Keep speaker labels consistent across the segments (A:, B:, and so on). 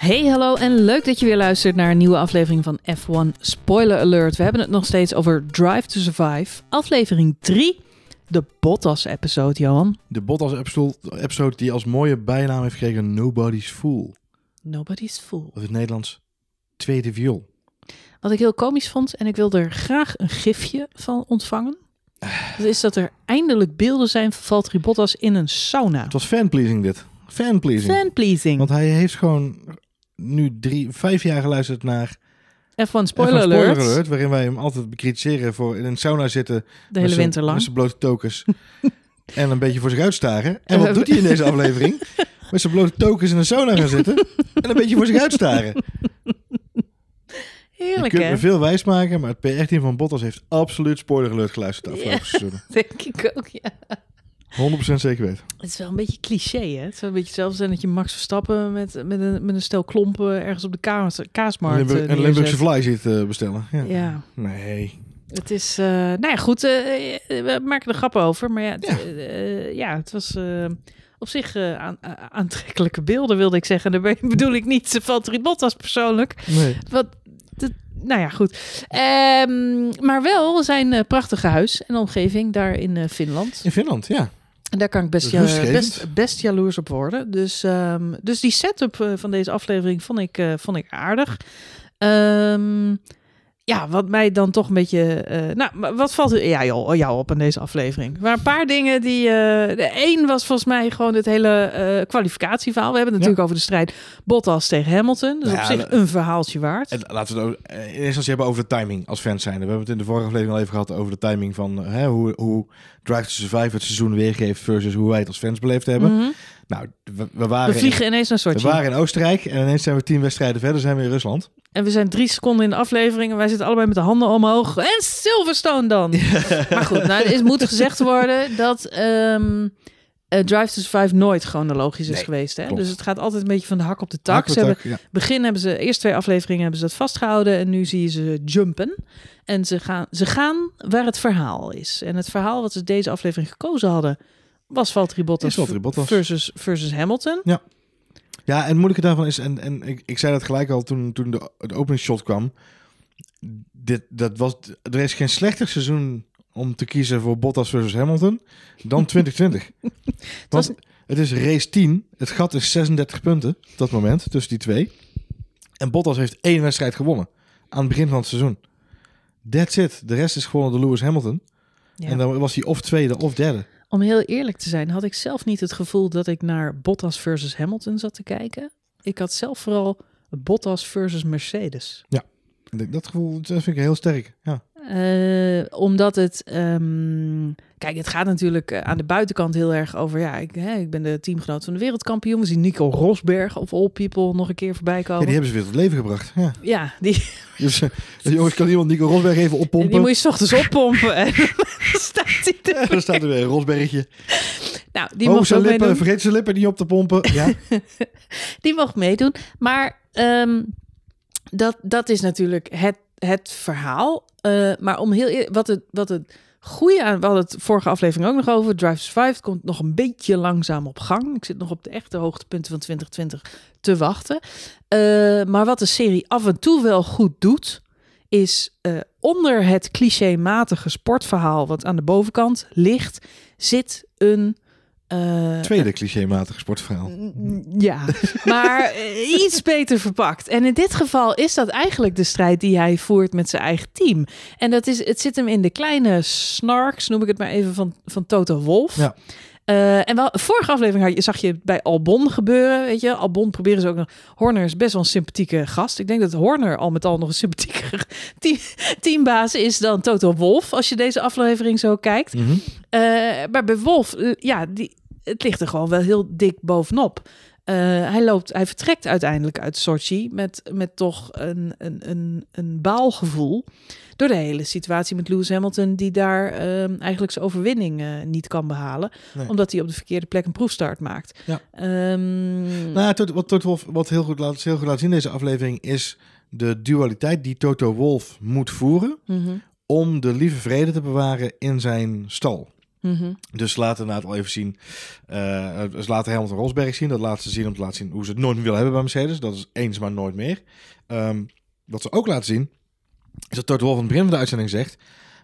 A: Hey, hallo en leuk dat je weer luistert naar een nieuwe aflevering van F1 Spoiler Alert. We hebben het nog steeds over Drive to Survive, aflevering 3, de Bottas-episode, Johan.
B: De Bottas-episode die als mooie bijnaam heeft gekregen Nobody's Fool.
A: Nobody's Fool.
B: Of in het Nederlands tweede viool.
A: Wat ik heel komisch vond, en ik wil er graag een gifje van ontvangen, dat is dat er eindelijk beelden zijn van Valtteri Bottas in een sauna.
B: Het was fanpleasing dit. Fanpleasing.
A: Fanpleasing.
B: Want hij heeft gewoon nu drie, vijf jaar geluisterd naar
A: F1 Spoiler,
B: Spoiler
A: Alert.
B: Alert, waarin wij hem altijd bekritiseren voor in een sauna zitten
A: De hele winter lang.
B: met zijn blote tokens en een beetje voor zich uitstaren. En wat doet hij in deze aflevering? Met zijn blote tokens in een sauna gaan zitten en een beetje voor zich uitstaren. Je
A: Heerlijk,
B: kunt
A: hè?
B: me veel wijs maken, maar het PR-team van Bottas heeft absoluut Spoiler Alert geluisterd de afgelopen
A: Ja.
B: seizoenen.
A: Denk ik ook, ja.
B: 100% zeker weten.
A: Het is wel een beetje cliché, hè? Het zou een beetje hetzelfde zijn dat je Max Verstappen met, met, een, met een stel klompen ergens op de kaas, kaasmarkt
B: Limburg,
A: eh,
B: een Limburgse fly ziet eh, bestellen. Ja.
A: Ja,
B: Nee.
A: het is... eh, nou ja, goed. we maken er grappen over. Maar ja, het,
B: Ja.
A: ja, het was op zich aan, aantrekkelijke beelden, wilde ik zeggen. Daarbij bedoel ik niet Valtteri Bottas persoonlijk.
B: nee.
A: Wat, dat- nou ja, goed. Ehm, maar wel zijn prachtige huis en omgeving daar in Finland.
B: In Finland, ja.
A: En daar kan ik best, ja, best, best jaloers op worden. Dus, ehm, dus die setup eh, van deze aflevering vond ik, eh, vond ik aardig. Ehm, ja, wat mij dan toch een beetje... eh, nou, maar wat valt er ja, joh, jou op aan deze aflevering? Er waren een paar dingen die... eh, de één was volgens mij gewoon het hele eh, kwalificatieverhaal. We hebben het natuurlijk over de strijd Bottas tegen Hamilton. Dus
B: Nou
A: op zich een verhaaltje waard.
B: En laten we het ook, in eerste instantie hebben over de timing als fans zijn. We hebben het in de vorige aflevering al even gehad over de timing van hè, hoe, hoe Drive to Survive het seizoen weergeeft versus hoe wij het als fans beleefd hebben.
A: Mhm.
B: Nou, we, we waren,
A: We vliegen ineens naar
B: in, we
A: Sochi.
B: waren in Oostenrijk en ineens zijn we tien wedstrijden verder, zijn we in Rusland.
A: En we zijn drie seconden in de aflevering en wij zitten allebei met de handen omhoog. En Silverstone dan. Maar goed, nou, er is, moet gezegd worden dat eh, Drive to Survive nooit chronologisch is
B: Nee,
A: geweest. Hè?
B: klopt.
A: Dus het gaat altijd een beetje van de hak op de tak.
B: Op
A: hebben,
B: ja.
A: begin hebben ze, eerst twee afleveringen hebben ze dat vastgehouden en nu zie je ze jumpen. En ze gaan, ze gaan waar het verhaal is. En het verhaal wat ze deze aflevering gekozen hadden was Valtteri Bottas,
B: Valtteri Bottas.
A: Versus, versus Hamilton.
B: Ja, en het moeilijke daarvan is, en, en ik, ik zei dat gelijk al toen, toen de, de opening shot kwam. Dit, dat was, er is geen slechter seizoen om te kiezen voor Bottas versus Hamilton dan 2020.
A: was-
B: Want het is race 10. Het gat is 36 punten op dat moment tussen die twee. En Bottas heeft één wedstrijd gewonnen aan het begin van het seizoen. That's it. De rest is gewonnen door Lewis Hamilton.
A: Ja.
B: En dan was hij of tweede of derde.
A: Om heel eerlijk te zijn, had ik zelf niet het gevoel dat ik naar Bottas versus Hamilton zat te kijken. Ik had zelf vooral Bottas versus Mercedes.
B: Denk, Dat gevoel dat vind ik heel sterk. Ja.
A: Eh, omdat het. ehm, kijk, het gaat natuurlijk eh, aan de buitenkant heel erg over. Ja, ik, hè, ik ben de teamgenoot van de wereldkampioen. We zien Nico Rosberg of All People nog een keer voorbij
B: Ja,
A: komen.
B: die hebben ze weer tot leven gebracht. Ja.
A: Ja, die,
B: Dus, eh, jongens, kan iemand Nico Rosberg even oppompen?
A: die moet je 's ochtends oppompen. En dan staat hij er.
B: Ja, daar staat er weer een Rosbergje.
A: Nou, die mocht ook
B: lippen,
A: meedoen.
B: vergeet zijn lippen niet op te pompen. Ja,
A: Die mocht meedoen. Maar ehm, dat, dat is natuurlijk het, het verhaal. Eh, maar om heel wat het, wat het goede aan, we hadden het vorige aflevering ook nog over. Drive to komt nog een beetje langzaam op gang. Ik zit nog op de echte hoogtepunten van 2020 te wachten. Eh, maar wat de serie af en toe wel goed doet, is eh, onder het clichématige sportverhaal wat aan de bovenkant ligt, zit een eh,
B: tweede clichématige sportverhaal.
A: Ja, maar eh, iets beter verpakt. En in dit geval is dat eigenlijk de strijd die hij voert met zijn eigen team. En dat is, het zit hem in de kleine snarks, noem ik het maar even, van, van Toto Wolf.
B: Ja.
A: Eh, en wel, vorige aflevering had je, zag je het bij Albon gebeuren, weet je. Albon proberen ze ook nog. Horner is best wel een sympathieke gast. Ik denk dat Horner al met al nog een sympathieke team, teambaas is dan Toto Wolf, als je deze aflevering zo kijkt.
B: Mhm.
A: Maar bij Wolf, ja, die, het ligt er gewoon wel heel dik bovenop. Eh, hij, loopt, hij vertrekt uiteindelijk uit Sochi met, met toch een, een, een, een baalgevoel. Door de hele situatie met Lewis Hamilton, die daar ehm, eigenlijk zijn overwinning eh, niet kan behalen.
B: Nee.
A: Omdat hij op de verkeerde plek een proefstart maakt.
B: Ja.
A: Ehm,
B: Nou, ja, Toto- wat Toto Wolf wat heel goed, laat, heel goed laat zien in deze aflevering is de dualiteit die Toto Wolf moet voeren
A: mhm.
B: om de lieve vrede te bewaren in zijn stal.
A: Mhm.
B: Dus ze laten inderdaad al even zien. eh ze laten Hamilton Rosberg zien. Dat laten ze zien om te laten zien hoe ze het nooit meer willen hebben bij Mercedes. Dat is eens maar nooit meer. Ehm, wat ze ook laten zien. Is dat Toto Wolff aan het begin van de uitzending zegt.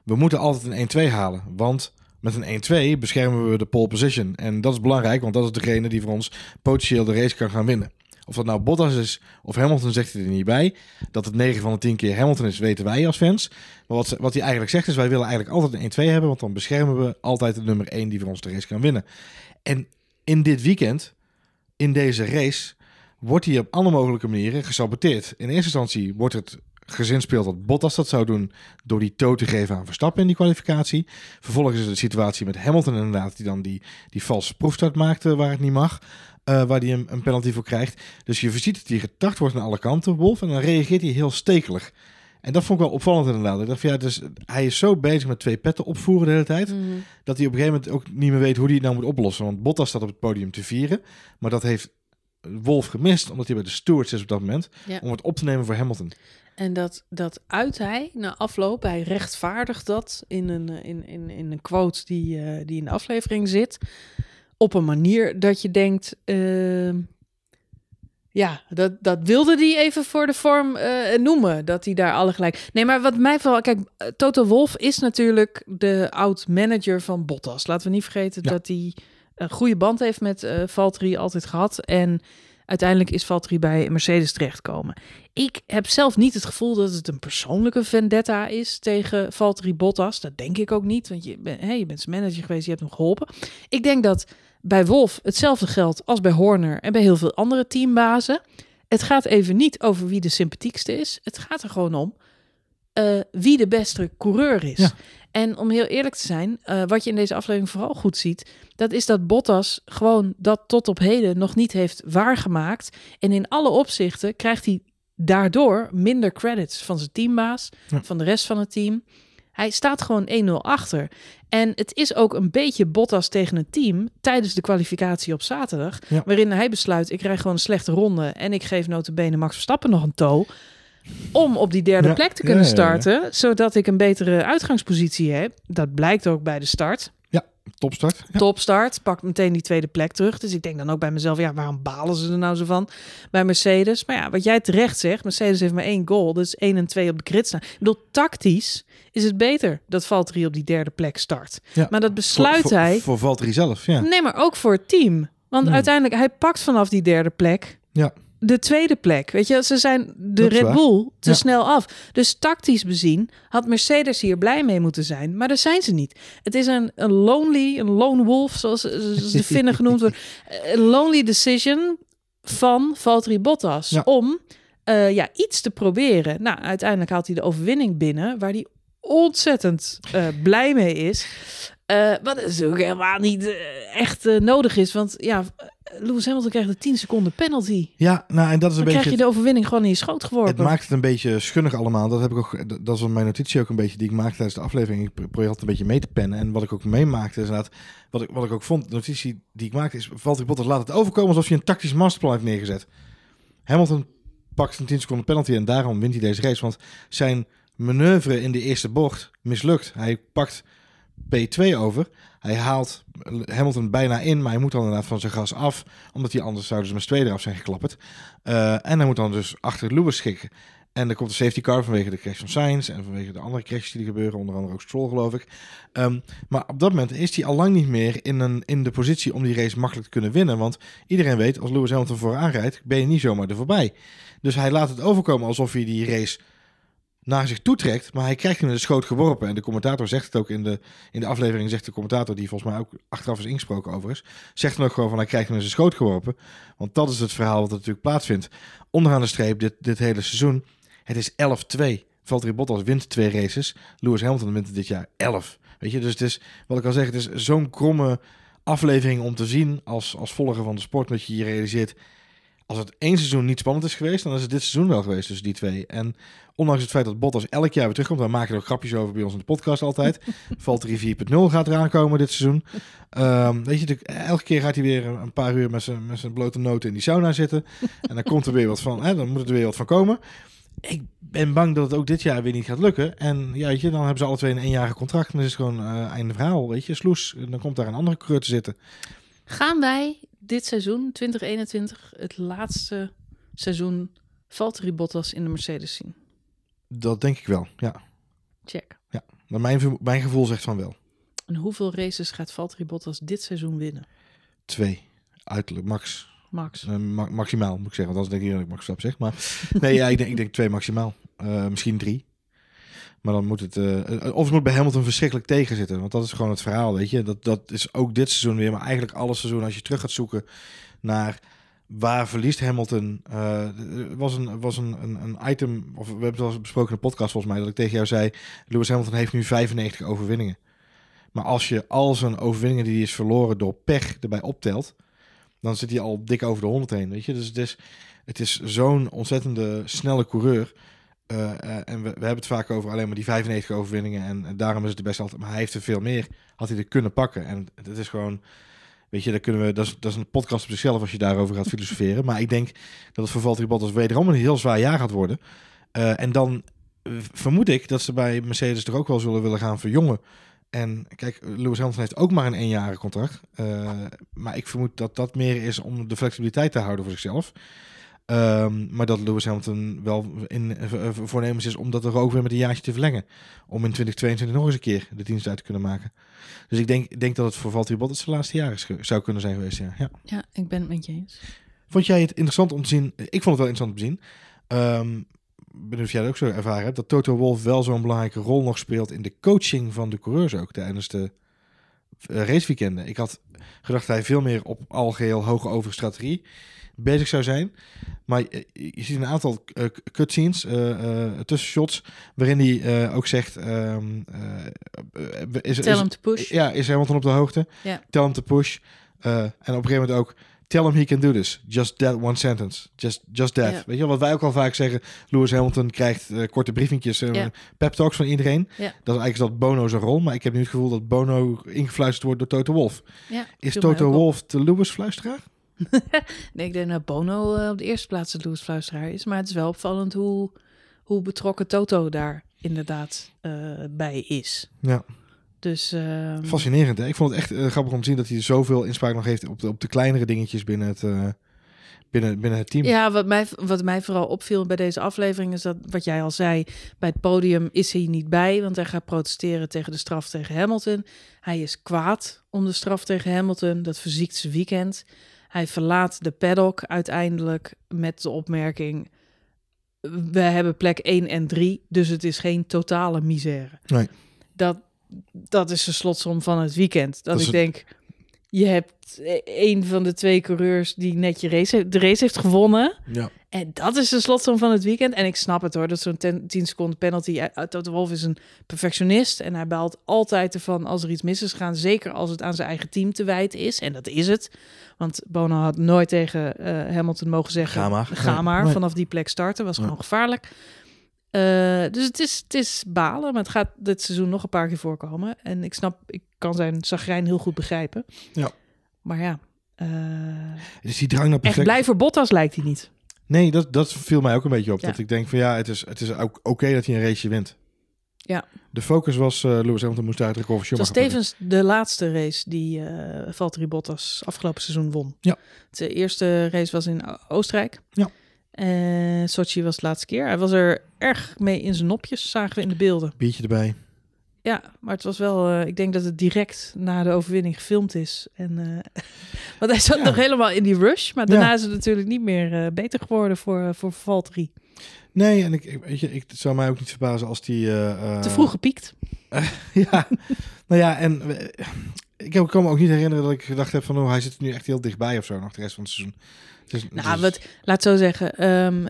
B: We moeten altijd een 1-2 halen. Want met een 1-2 beschermen we de pole position. En dat is belangrijk. Want dat is degene die voor ons potentieel de race kan gaan winnen. Of dat nou Bottas is of Hamilton zegt hij er niet bij. Dat het 9 van de 10 keer Hamilton is, weten wij als fans. Maar wat, wat hij eigenlijk zegt is, wij willen eigenlijk altijd een 1-2 hebben. Want dan beschermen we altijd de nummer 1 die voor ons de race kan winnen. En in dit weekend, in deze race, wordt hij op alle mogelijke manieren gesaboteerd. In eerste instantie wordt het gezinspeeld dat Bottas dat zou doen door die toe te geven aan Verstappen in die kwalificatie. Vervolgens is de situatie met Hamilton inderdaad, die dan die, die valse proefstart maakte waar het niet mag. eh, waar hij een, een penalty voor krijgt. Dus je ziet dat hij getart wordt aan alle kanten, Wolf. En dan reageert hij heel stekelig. En dat vond ik wel opvallend inderdaad. Ik dacht, van, ja, dus, hij is zo bezig met twee petten opvoeren de hele tijd.
A: Mhm.
B: Dat hij op een gegeven moment ook niet meer weet hoe hij het nou moet oplossen. Want Bottas staat op het podium te vieren. Maar dat heeft Wolf gemist, omdat hij bij de stewards is op dat moment.
A: Ja.
B: Om het op te nemen voor Hamilton.
A: En dat, dat uit hij na afloop, hij rechtvaardigt dat in een, eh, in, in, in een quote die, eh, die in de aflevering zit. Op een manier dat je denkt, ehm, ja, dat, dat wilde hij even voor de vorm eh, noemen. Dat hij daar alle gelijk. Nee, maar wat mij vooral. Kijk, Toto Wolf is natuurlijk de oud-manager van Bottas. Laten we niet vergeten
B: Ja.
A: dat hij een goede band heeft met eh Valtteri altijd gehad. En uiteindelijk is Valtteri bij Mercedes terechtgekomen. Ik heb zelf niet het gevoel dat het een persoonlijke vendetta is tegen Valtteri Bottas. Dat denk ik ook niet, want je, ben, hè, je bent zijn manager geweest, je hebt hem geholpen. Ik denk dat bij Wolf hetzelfde geldt als bij Horner en bij heel veel andere teambazen. Het gaat even niet over wie de sympathiekste is. Het gaat er gewoon om eh, wie de beste coureur is. En om heel eerlijk te zijn, eh, wat je in deze aflevering vooral goed ziet, dat is dat Bottas gewoon dat tot op heden nog niet heeft waargemaakt. En in alle opzichten krijgt hij daardoor minder credits van zijn teambaas,
B: Ja.
A: van de rest van het team. Hij staat gewoon 1-0 achter. En het is ook een beetje Bottas tegen het team tijdens de kwalificatie op zaterdag.
B: Ja.
A: Waarin hij besluit, ik krijg gewoon een slechte ronde. En ik geef notabene Max Verstappen nog een toe. Om op die derde
B: Ja,
A: plek te kunnen
B: ja, ja.
A: starten. Zodat ik een betere uitgangspositie heb. Dat blijkt ook bij de start.
B: Topstart. Ja.
A: Topstart, pakt meteen die tweede plek terug. Dus ik denk dan ook bij mezelf, ja, waarom balen ze er nou zo van bij Mercedes? Maar ja, wat jij terecht zegt, Mercedes heeft maar één goal. Dus 1 en 2 op de grid staan. Ik bedoel, tactisch is het beter dat Valtteri op die derde plek start.
B: Ja.
A: Maar dat besluit
B: voor, voor,
A: hij...
B: Voor Valtteri zelf, ja.
A: Nee, maar ook voor het team. Want
B: Hmm.
A: uiteindelijk, hij pakt vanaf die derde plek
B: Ja.
A: De tweede plek. Weet je, ze zijn de
B: Dat
A: Red
B: waar.
A: Bull te
B: Ja.
A: snel af. Dus tactisch bezien had Mercedes hier blij mee moeten zijn. Maar daar zijn ze niet. Het is een, een lonely, een lone wolf, zoals zoals de Finnen genoemd wordt. Een lonely decision van Valtteri Bottas.
B: Ja.
A: Om eh, ja, iets te proberen. Nou, uiteindelijk haalt hij de overwinning binnen. Waar hij ontzettend eh, blij mee is. Eh, wat is ook helemaal niet echt nodig is. Want ja, Lewis Hamilton krijgt een 10 seconden penalty.
B: Ja, nou en dat is een
A: Dan krijg
B: beetje...
A: je de overwinning gewoon in je schoot
B: Het
A: geworpen.
B: maakt het een beetje schunnig allemaal. Dat heb ik ook. Dat is wel mijn notitie ook een beetje die ik maakte tijdens de aflevering. Ik pro- probeer altijd een beetje mee te pennen. En wat ik ook meemaakte is inderdaad. Wat ik, wat ik ook vond, de notitie die ik maakte is. Valtteri Bottas laat het overkomen alsof hij een tactisch masterplan heeft neergezet. Hamilton pakt een 10 seconden penalty en daarom wint hij deze race. Want zijn manoeuvre in de eerste bocht mislukt. Hij pakt P2 over. Hij haalt Hamilton bijna in, maar hij moet dan inderdaad van zijn gas af. Omdat hij anders zouden ze met z'n tweeën eraf zijn geklapperd. Eh, en hij moet dan dus achter Lewis schikken. En er komt een safety car vanwege de crash van Sainz en vanwege de andere crashes die er gebeuren, onder andere ook Stroll geloof ik. Ehm, maar op dat moment is hij al lang niet meer in, een, in de positie om die race makkelijk te kunnen winnen. Want iedereen weet, als Lewis Hamilton vooraan rijdt, ben je niet zomaar er voorbij. Dus hij laat het overkomen alsof hij die race naar zich toe trekt, maar hij krijgt hem in de schoot geworpen. En de commentator zegt het ook in de, in de aflevering, zegt de commentator, die volgens mij ook achteraf is ingesproken overigens, zegt dan ook gewoon van hij krijgt hem in zijn schoot geworpen. Want dat is het verhaal er natuurlijk plaatsvindt. Onderaan de streep, dit, dit hele seizoen, het is 11-2. Valtteri Bottas wint twee races, Lewis Hamilton wint dit jaar 11. Weet je, dus het is, wat ik al zeg, het is zo'n kromme aflevering om te zien als, als volger van de sport, dat je je realiseert, als het één seizoen niet spannend is geweest, dan is het dit seizoen wel geweest tussen die twee. En ondanks het feit dat Bottas elk jaar weer terugkomt, daar maken we ook grapjes over bij ons in de podcast altijd. Valtteri 4.0 gaat eraan komen dit seizoen. Ehm, weet je, elke keer gaat hij weer een paar uur met zijn, met zijn blote noten in die sauna zitten. En dan komt er weer wat van, hè, dan moet er weer wat van komen. ik ben bang dat het ook dit jaar weer niet gaat lukken. En ja, weet je, dan hebben ze alle twee een eenjarige contract. En dan is het gewoon eh einde verhaal, weet je. Sloes, dan komt daar een andere coureur te zitten.
A: Gaan wij dit seizoen, 2021, het laatste seizoen Valtteri Bottas in de Mercedes zien?
B: Dat denk ik wel, ja.
A: Check.
B: Maar mijn, mijn gevoel zegt van wel.
A: En hoeveel races gaat Valtteri Bottas dit seizoen winnen?
B: Twee, uiterlijk, max.
A: Max.
B: Eh, ma- maximaal, moet ik zeggen. Want anders denk ik dat ik Max Verstappen zeg. Maar nee, ja, ik, denk, ik denk twee maximaal. Eh, misschien drie. Maar dan moet het... eh, of het moet bij Hamilton verschrikkelijk tegenzitten. Want dat is gewoon het verhaal, weet je. Dat, dat is ook dit seizoen weer. Maar eigenlijk alle seizoen als je terug gaat zoeken naar... Waar verliest Hamilton? Er was een, was een, een, een item, of we hebben het al besproken in de podcast volgens mij, dat ik tegen jou zei, Lewis Hamilton heeft nu 95 overwinningen. Maar als je al zijn overwinningen die hij is verloren door pech erbij optelt, dan zit hij al dik over de 100 heen, weet je. Dus het het is zo'n ontzettende snelle coureur. Eh, eh, en we, we hebben het vaak over alleen maar die 95 overwinningen. En, daarom is het de beste altijd. Maar hij heeft er veel meer. Had hij er kunnen pakken. En het is gewoon. Weet je, daar kunnen we, dat, is, dat is een podcast op zichzelf als je daarover gaat filosoferen. Maar ik denk dat het voor Valtteri Bottas wederom een heel zwaar jaar gaat worden. Eh, en dan vermoed ik dat ze bij Mercedes er ook wel zullen willen gaan verjongen. En kijk, Lewis Hamilton heeft ook maar een eenjarig contract. Maar ik vermoed dat dat meer is om de flexibiliteit te houden voor zichzelf. Ehm, maar dat Lewis Hamilton wel in eh, vo- voornemens is om dat er ook weer met een jaartje te verlengen. Om in 2022 nog eens een keer de dienst uit te kunnen maken. Dus ik denk, denk dat het voor Valtteri Bottas de laatste ge- zou kunnen zijn geweest. Ja. ja.
A: Ja, ik ben het met je eens.
B: Vond jij het interessant om te zien? Ik vond het wel interessant om te zien. Ehm, ik ben of jij dat ook zo ervaren hebt. Dat Toto Wolff wel zo'n belangrijke rol nog speelt in de coaching van de coureurs ook tijdens de eh, raceweekenden. Ik had gedacht dat hij veel meer op algeheel hoge over strategie bezig zou zijn. Maar je ziet een aantal eh, cutscenes, eh tussenshots, waarin hij ook zegt... eh, is,
A: Tell
B: is-
A: hem to push.
B: ja, is Hamilton op de hoogte?
A: Ja.
B: Tell him to push. En op een gegeven moment ook... Tell him he can do this. Just that one sentence. Just, just that. Weet je wat wij ook al vaak zeggen. Lewis Hamilton krijgt korte briefingjes
A: Ja.
B: pep talks van iedereen. Dat is eigenlijk dat Bono zijn rol. Maar ik heb nu het gevoel dat Bono ingefluisterd wordt door Toto Wolff.
A: Ja,
B: Is Toto
A: op.
B: Wolff de Lewis fluisteraar?
A: Nee, ik denk dat Bono eh, op de eerste plaats de Louis Fluisteraar is. Maar het is wel opvallend hoe, hoe betrokken Toto daar inderdaad eh, bij is.
B: Ja,
A: Dus ehm,
B: fascinerend. Hè? Ik vond het echt eh, grappig om te zien dat hij zoveel inspraak nog heeft op de, op de kleinere dingetjes binnen het, binnen, binnen het team.
A: ja, wat mij, wat mij vooral opviel bij deze aflevering is dat, wat jij al zei, bij het podium is hij niet bij, want hij gaat protesteren tegen de straf tegen Hamilton. Hij is kwaad om de straf tegen Hamilton, dat verziekt zijn weekend. Hij verlaat de paddock uiteindelijk met de opmerking, we hebben plek 1 en 3, dus het is geen totale misère.
B: Nee.
A: Dat, dat is de slotsom van het weekend. Dat, ik
B: het-
A: denk, je hebt e- een van de twee coureurs die net je race, heeft- de race heeft gewonnen.
B: Ja.
A: En dat is de slotsom van het weekend. En ik snap het hoor, dat zo'n 10 10 seconden penalty. Eh, Toto Wolff is een perfectionist en hij baalt altijd ervan als er iets mis is gegaan. Zeker als het aan zijn eigen team te wijten is. En dat is het. Want Bono had nooit tegen eh, Hamilton mogen zeggen...
B: Ga maar.
A: Ga maar,
B: nee.
A: vanaf die plek starten. Was gewoon gevaarlijk. Eh, dus het is, het is balen, maar het gaat dit seizoen nog een paar keer voorkomen. En ik snap, ik kan zijn zagrijn heel goed begrijpen.
B: Ja.
A: Maar ja, eh,
B: Dus die drang naar
A: echt
B: perfect...
A: blij voor Bottas lijkt hij niet.
B: Nee, dat, dat viel mij ook een beetje op.
A: Ja.
B: Dat ik denk van ja, het is, het is ook oké dat hij een raceje wint.
A: Ja.
B: De focus was, eh Lewis Hamilton moest uit record
A: Het was tevens de laatste race die Valtteri Bottas afgelopen seizoen won.
B: Ja.
A: De eerste race was in Oostenrijk.
B: Ja.
A: En Sochi was de laatste keer. Hij was er erg mee in zijn nopjes, zagen we in de beelden.
B: Biertje erbij.
A: Ja, maar het was wel... eh, ik denk dat het direct na de overwinning gefilmd is. En, eh, want hij zat
B: Ja.
A: nog helemaal in die rush. Maar daarna
B: Ja.
A: is het natuurlijk niet meer beter geworden voor, voor Valtteri.
B: Nee, en ik, ik, weet je, ik, zou mij ook niet verbazen als die...
A: Te vroeg gepiekt.
B: ja, nou ja, en ik heb- kan me ook niet herinneren dat ik gedacht heb van... oh, hij zit nu echt heel dichtbij of zo nog de rest van het seizoen. Het
A: Nou,
B: is-
A: wat, laat zo zeggen. ehm,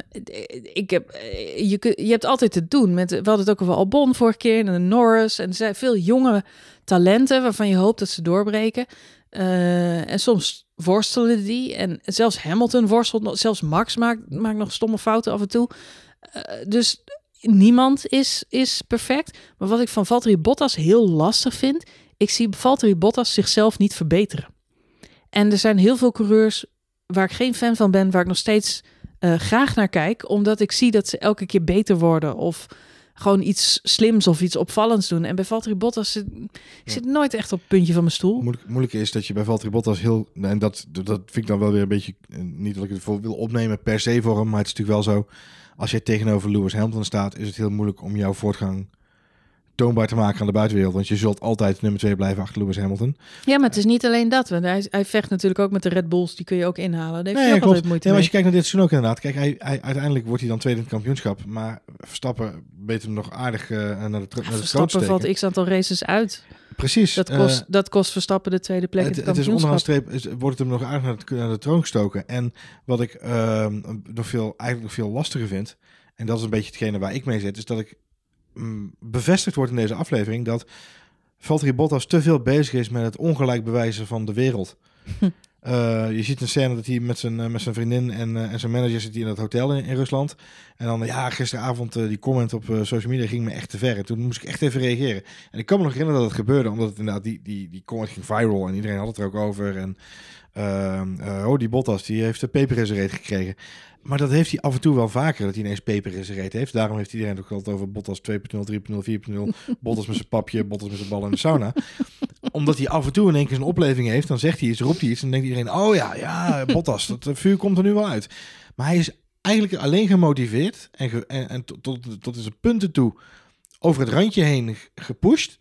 A: ik heb, eh, je, je hebt altijd te doen met. We hadden het ook over Albon vorige keer en Norris. En er zijn veel jonge talenten waarvan je hoopt dat ze doorbreken. Eh, en soms worstelen die. En zelfs Hamilton worstelt nog. Zelfs Max maakt, maakt nog stomme fouten af en toe. Eh, dus niemand is, is perfect. Maar wat ik van Valtteri Bottas heel lastig vind. Ik zie Valtteri Bottas zichzelf niet verbeteren. En er zijn heel veel coureurs waar ik geen fan van ben, waar ik nog steeds eh, graag naar kijk. Omdat ik zie dat ze elke keer beter worden. Of gewoon iets slims of iets opvallends doen. En bij Valtteri Bottas zit, ik zit nooit echt op het puntje van mijn stoel.
B: Moeilijk, moeilijk is dat je bij Valtteri Bottas heel... En dat, dat vind ik dan wel weer een beetje... eh, Niet dat ik het voor wil opnemen per se voor hem. Maar het is natuurlijk wel zo... Als je tegenover Lewis Hamilton staat... is het heel moeilijk om jouw voortgang toonbaar te maken aan de buitenwereld. Want je zult altijd nummer twee blijven achter Lewis Hamilton.
A: Ja, maar het is niet alleen dat. Want hij, hij vecht natuurlijk ook met de Red Bulls. Die kun je ook inhalen. Daar heeft
B: Nee, klopt.
A: moeite
B: Nee, maar als je kijkt naar dit seizoen ook inderdaad. Kijk, hij, hij, uiteindelijk wordt hij dan tweede in het kampioenschap. Maar Verstappen weet hem nog aardig eh, naar de, tro- naar de
A: Verstappen valt x aantal races uit.
B: Precies.
A: Dat
B: eh,
A: kost, dat kost Verstappen de tweede plek in
B: het,
A: het
B: het is onderaan
A: kampioenschap.
B: streep, wordt het hem nog aardig naar, het- naar de troon gestoken. En wat ik ehm, nog veel, eigenlijk nog veel lastiger vind, en dat is een beetje hetgene waar ik mee zit, is dat ik bevestigd word in deze aflevering dat Valtteri Bottas te veel bezig is met het ongelijk bewijzen van de wereld. Eh, je ziet een scène dat hij met zijn, eh, met zijn vriendin en, eh, en zijn manager zit hij in dat hotel in, in Rusland. En dan, ja, gisteravond die comment op social media ging me echt te ver. En toen moest ik echt even reageren. En ik kan me nog herinneren dat het gebeurde, omdat het inderdaad, die, die, die comment ging viral en iedereen had het er ook over. En ehm, eh, oh, die Bottas, die heeft de peper in zijn reet gekregen. Maar dat heeft hij af en toe wel vaker, dat hij ineens peper in zijn reet heeft. Daarom heeft iedereen het ook altijd over Bottas 2.0, 3.0, 4.0. Bottas met zijn papje, Bottas met zijn bal in de sauna. Omdat hij af en toe in één keer zijn opleving heeft, dan zegt hij iets, roept hij iets. En dan denkt iedereen, oh ja, ja, Bottas, dat eh, vuur komt er nu wel uit. Maar hij is eigenlijk alleen gemotiveerd en, ge- en, en tot, tot, tot zijn punten toe over het randje heen gepusht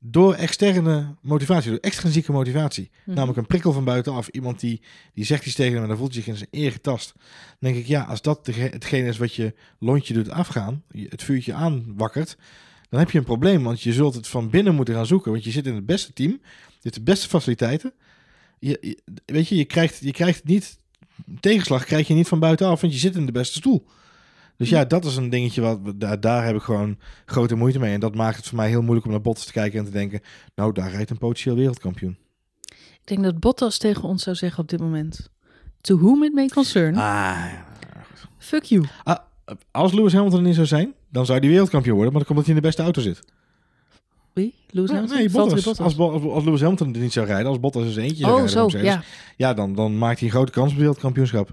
B: door externe motivatie, door extrinsieke motivatie.
A: Mhm.
B: Namelijk een prikkel van buitenaf. Iemand die, die zegt iets tegen hem en dan voelt hij zich in zijn eer getast. Dan denk ik, ja, als dat hetgene is wat je lontje doet afgaan, het vuurtje aanwakkert, dan heb je een probleem. Want je zult het van binnen moeten gaan zoeken. Want je zit in het beste team, je hebt de beste faciliteiten. Je, je- weet je, je krijgt, je krijgt niet, tegenslag krijg je niet van buitenaf, want je zit in de beste stoel. Dus ja, dat is een dingetje wat daar, daar heb ik gewoon grote moeite mee. En dat maakt het voor mij heel moeilijk om naar Bottas te kijken en te denken, nou, daar rijdt een potentieel wereldkampioen.
A: Ik denk dat Bottas tegen ons zou zeggen op dit moment. To whom it may concern,
B: Ah,
A: fuck you.
B: Ah, als Lewis Hamilton er niet zou zijn, dan zou hij wereldkampioen worden, maar dan komt dat hij in de beste auto zit.
A: Wie? Lewis
B: Ja,
A: Hamilton?
B: nee,
A: Valtteri
B: Bottas. Als, Bo- als, Lewis Hamilton er niet zou rijden, als Bottas eens eentje zou
A: Oh,
B: rijden
A: zo,
B: op Mercedes,
A: ja.
B: ja, dan, dan maakt hij een grote kans op wereldkampioenschap.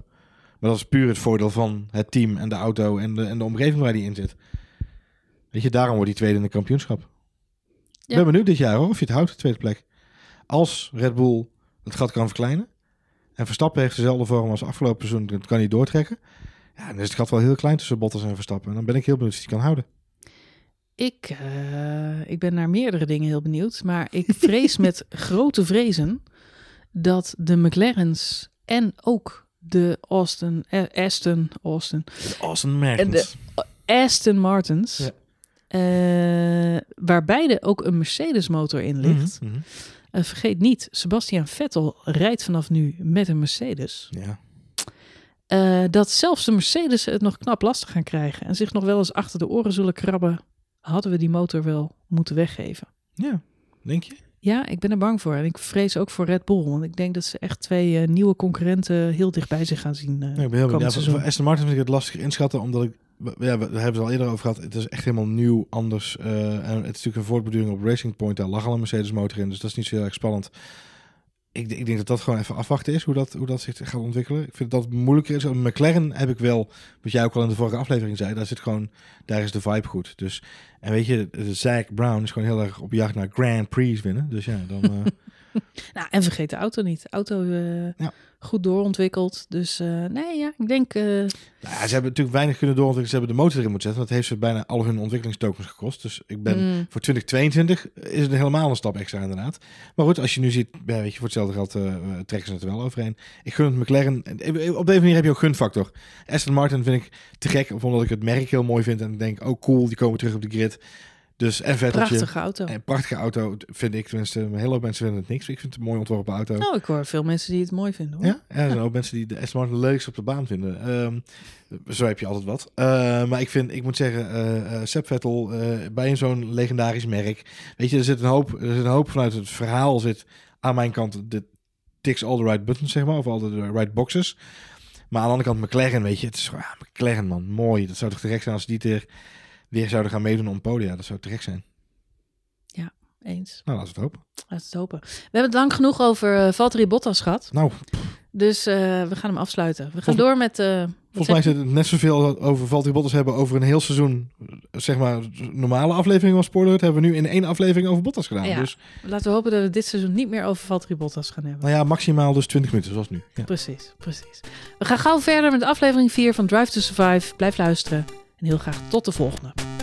B: Maar dat is puur het voordeel van het team en de auto en de, en de omgeving waar hij in zit. Weet je, daarom wordt hij tweede in de kampioenschap. Ik
A: Ja.
B: ben benieuwd dit jaar hoor, of je het houdt, de tweede plek. Als Red Bull het gat kan verkleinen. En Verstappen heeft dezelfde vorm als afgelopen seizoen, dat kan hij doortrekken. Ja, dan is het gat wel heel klein tussen Bottas en Verstappen. En dan ben ik heel benieuwd of hij het kan houden.
A: Ik, eh, ik ben naar meerdere dingen heel benieuwd. Maar ik vrees met grote vrezen dat de McLaren's en ook de Austin, eh, Aston, Austin,
B: Austin
A: En de- Aston Martins,
B: Ja.
A: eh, waar beide ook een Mercedes motor in ligt.
B: Mhm, mhm.
A: En vergeet niet, Sebastian Vettel rijdt vanaf nu met een Mercedes.
B: Ja.
A: Eh, dat zelfs de Mercedes het nog knap lastig gaan krijgen en zich nog wel eens achter de oren zullen krabben. Hadden we die motor wel moeten weggeven?
B: ja, denk je?
A: Ja, ik ben er bang voor. En ik vrees ook voor Red Bull. Want ik denk dat ze echt twee eh, nieuwe concurrenten heel dicht bij zich gaan zien. eh
B: Ja, ik ben heel benieuwd. Ja, voor, Aston Martin vind ik het lastig inschatten, omdat ik... Ja, we hebben het al eerder over gehad. Het is echt helemaal nieuw, anders. en het is natuurlijk een voortborduring op Racing Point. Daar lag al een Mercedes motor in, dus dat is niet zo heel erg spannend. Ik, ik denk dat dat gewoon even afwachten is, hoe dat, hoe dat zich gaat ontwikkelen. Ik vind dat moeilijker is. McLaren heb ik wel, wat jij ook al in de vorige aflevering zei, daar zit gewoon, daar is de vibe goed. Dus, en weet je, Zack Brown is gewoon heel erg op jacht naar Grand Prix winnen. Dus ja, dan...
A: Nou, en vergeet de auto niet. De auto
B: Ja.
A: goed doorontwikkeld. Dus eh, nee, ja, ik denk... eh,
B: Nou ja, ze hebben natuurlijk weinig kunnen doorontwikkelen. Ze hebben de motor erin moeten zetten. Dat heeft ze bijna al hun ontwikkelingstokens gekost. Dus ik ben
A: mm,
B: voor 2022 is het helemaal een stap extra inderdaad. Maar goed, als je nu ziet, ja, weet je, voor hetzelfde geld trekken ze het er wel overheen. Ik gun het McLaren. en Op deze manier heb je ook gunfactor. Aston Martin vind ik te gek, omdat ik het merk heel mooi vind. En ik denk, oh cool, die komen terug op de grid. Dus en Vetteltje.
A: prachtige auto.
B: En prachtige auto vind ik tenminste. Een hele hoop mensen vinden het niks. Ik vind het een mooi ontworpen auto.
A: Nou, ik hoor veel mensen die het mooi vinden. Hoor.
B: Ja, er zijn ook mensen die de Aston Martin leukst op de baan vinden. Ehm, zo heb je altijd wat. Eh, maar ik vind, ik moet zeggen, eh, Sepp Vettel eh, bij zo'n legendarisch merk. Weet je, er zit een hoop, er zit een hoop vanuit het verhaal zit aan mijn kant de ticks all the right buttons zeg maar, of all the right boxes. Maar aan de andere kant McLaren, weet je, het is gewoon ja, McLaren man, mooi. Dat zou toch te gek zijn als die er weer zouden gaan meedoen om podia. Dat zou te gek zijn.
A: Eens.
B: Nou, laten we het hopen.
A: Laten we het hopen. We hebben het lang genoeg over eh Valtteri Bottas gehad.
B: Nou,
A: Dus eh, we gaan hem afsluiten. We gaan
B: Volgens-
A: door met... eh,
B: volgens Volgens mij zit het net zoveel over Valtteri Bottas hebben over een heel seizoen, zeg maar, normale aflevering van Spoiler. hebben we nu in één aflevering over Bottas gedaan.
A: Ja.
B: Dus,
A: Laten we hopen dat we dit seizoen niet meer over Valtteri Bottas gaan hebben.
B: nou ja, maximaal dus 20 minuten, zoals nu. Ja.
A: Precies, precies. We gaan gauw verder met aflevering 4 van Drive to Survive. Blijf luisteren en heel graag tot de volgende.